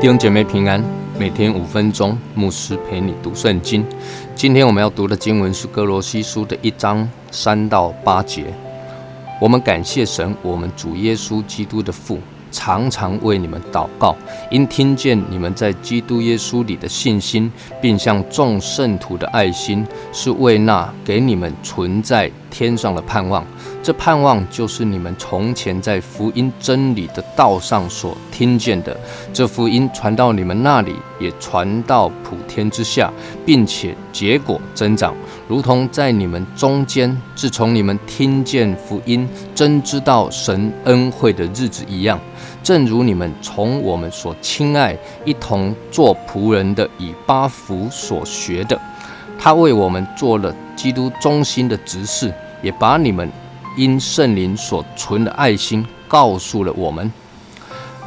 弟兄姐妹平安，每天五分钟，牧师陪你读圣经。今天我们要读的经文是哥罗西书的一章三到八节。我们感谢神，我们主耶稣基督的父。常常为你们祷告，因听见你们在基督耶稣里的信心，并向众圣徒的爱心，是为那给你们存在天上的盼望。这盼望就是你们从前在福音真理的道上所听见的。这福音传到你们那里，也传到普天之下，并且结果增长，如同在你们中间，自从你们听见福音，真知道神恩惠的日子一样。正如你们从我们所亲爱、一同做仆人的以巴弗所学的，他为我们做了基督中心的执事，也把你们因圣灵所存的爱心告诉了我们。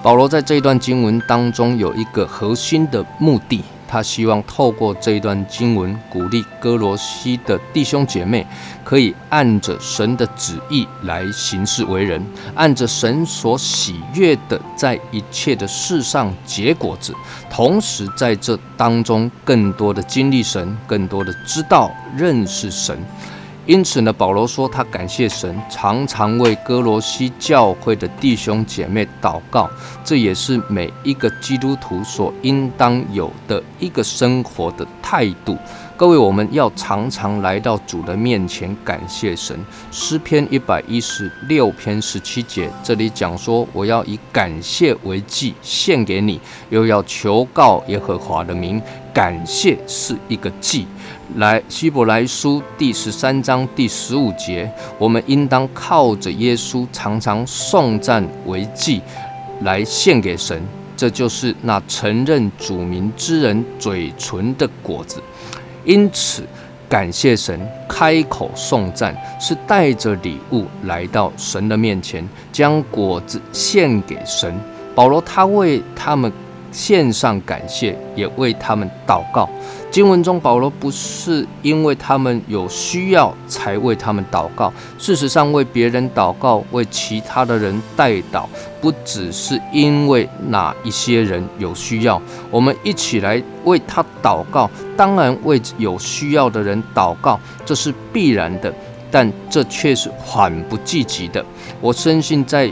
保罗在这一段经文当中有一个核心的目的。他希望透过这一段经文，鼓励哥罗西的弟兄姐妹，可以按着神的旨意来行事为人，按着神所喜悦的，在一切的事上结果子，同时在这当中更多的经历神，更多的知道认识神。因此呢，保罗说他感谢神，常常为哥罗西教会的弟兄姐妹祷告，这也是每一个基督徒所应当有的一个生活的态度。各位，我们要常常来到主的面前感谢神。诗篇一百一十六篇十七节，这里讲说：“我要以感谢为祭献给你，又要求告耶和华的名。”感谢是一个祭。来，希伯来书第十三章第十五节，我们应当靠着耶稣，常常颂赞为祭，来献给神。这就是那承认主名之人嘴唇的果子。因此，感谢神，开口颂赞，是带着礼物来到神的面前，将果子献给神。保罗他为他们。献上感谢，也为他们祷告。经文中，保罗不是因为他们有需要才为他们祷告。事实上，为别人祷告，为其他的人代祷，不只是因为哪一些人有需要，我们一起来为他祷告。当然，为有需要的人祷告，这是必然的，但这却是缓不济急的。我深信在。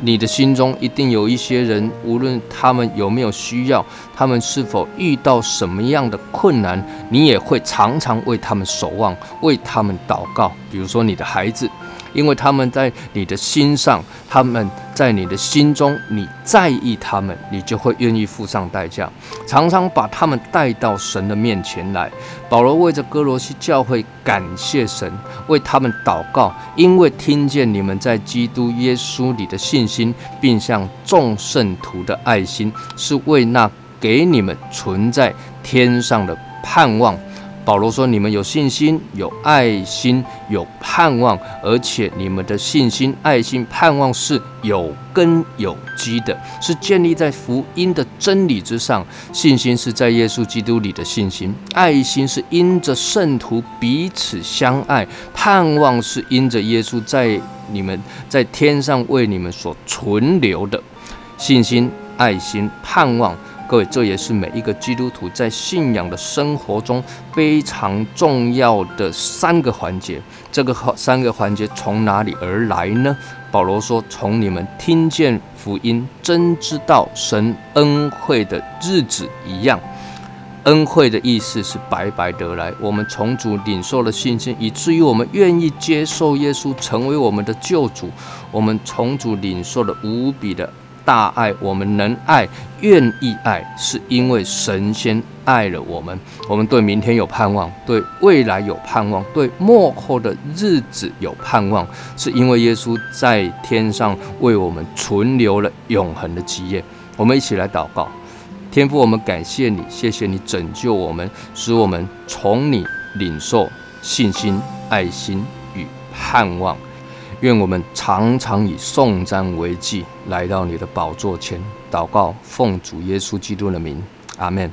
你的心中一定有一些人，无论他们有没有需要，他们是否遇到什么样的困难，你也会常常为他们守望，为他们祷告。比如说你的孩子。因为他们在你的心上，他们在你的心中，你在意他们，你就会愿意付上代价，常常把他们带到神的面前来。保罗为着哥罗西教会感谢神，为他们祷告，因为听见你们在基督耶稣里的信心，并向众圣徒的爱心，是为那给你们存在天上的盼望。保罗说：“你们有信心、有爱心、有盼望，而且你们的信心、爱心、盼望是有根有基的，是建立在福音的真理之上。信心是在耶稣基督里的信心，爱心是因着圣徒彼此相爱，盼望是因着耶稣在你们在天上为你们所存留的信心、爱心、盼望。”各位，这也是每一个基督徒在信仰的生活中非常重要的三个环节。这个三个环节从哪里而来呢？保罗说：“从你们听见福音，真知道神恩惠的日子一样。恩惠的意思是白白得来。我们从主领受了信心，以至于我们愿意接受耶稣成为我们的救主。我们从主领受了无比的。”大爱，我们能爱，愿意爱，是因为神仙爱了我们。我们对明天有盼望，对未来有盼望，对末后的日子有盼望，是因为耶稣在天上为我们存留了永恒的基业。我们一起来祷告，天父，我们感谢你，谢谢你拯救我们，使我们从你领受信心、爱心与盼望。愿我们常常以颂赞为祭，来到你的宝座前祷告，奉主耶稣基督的名，阿门。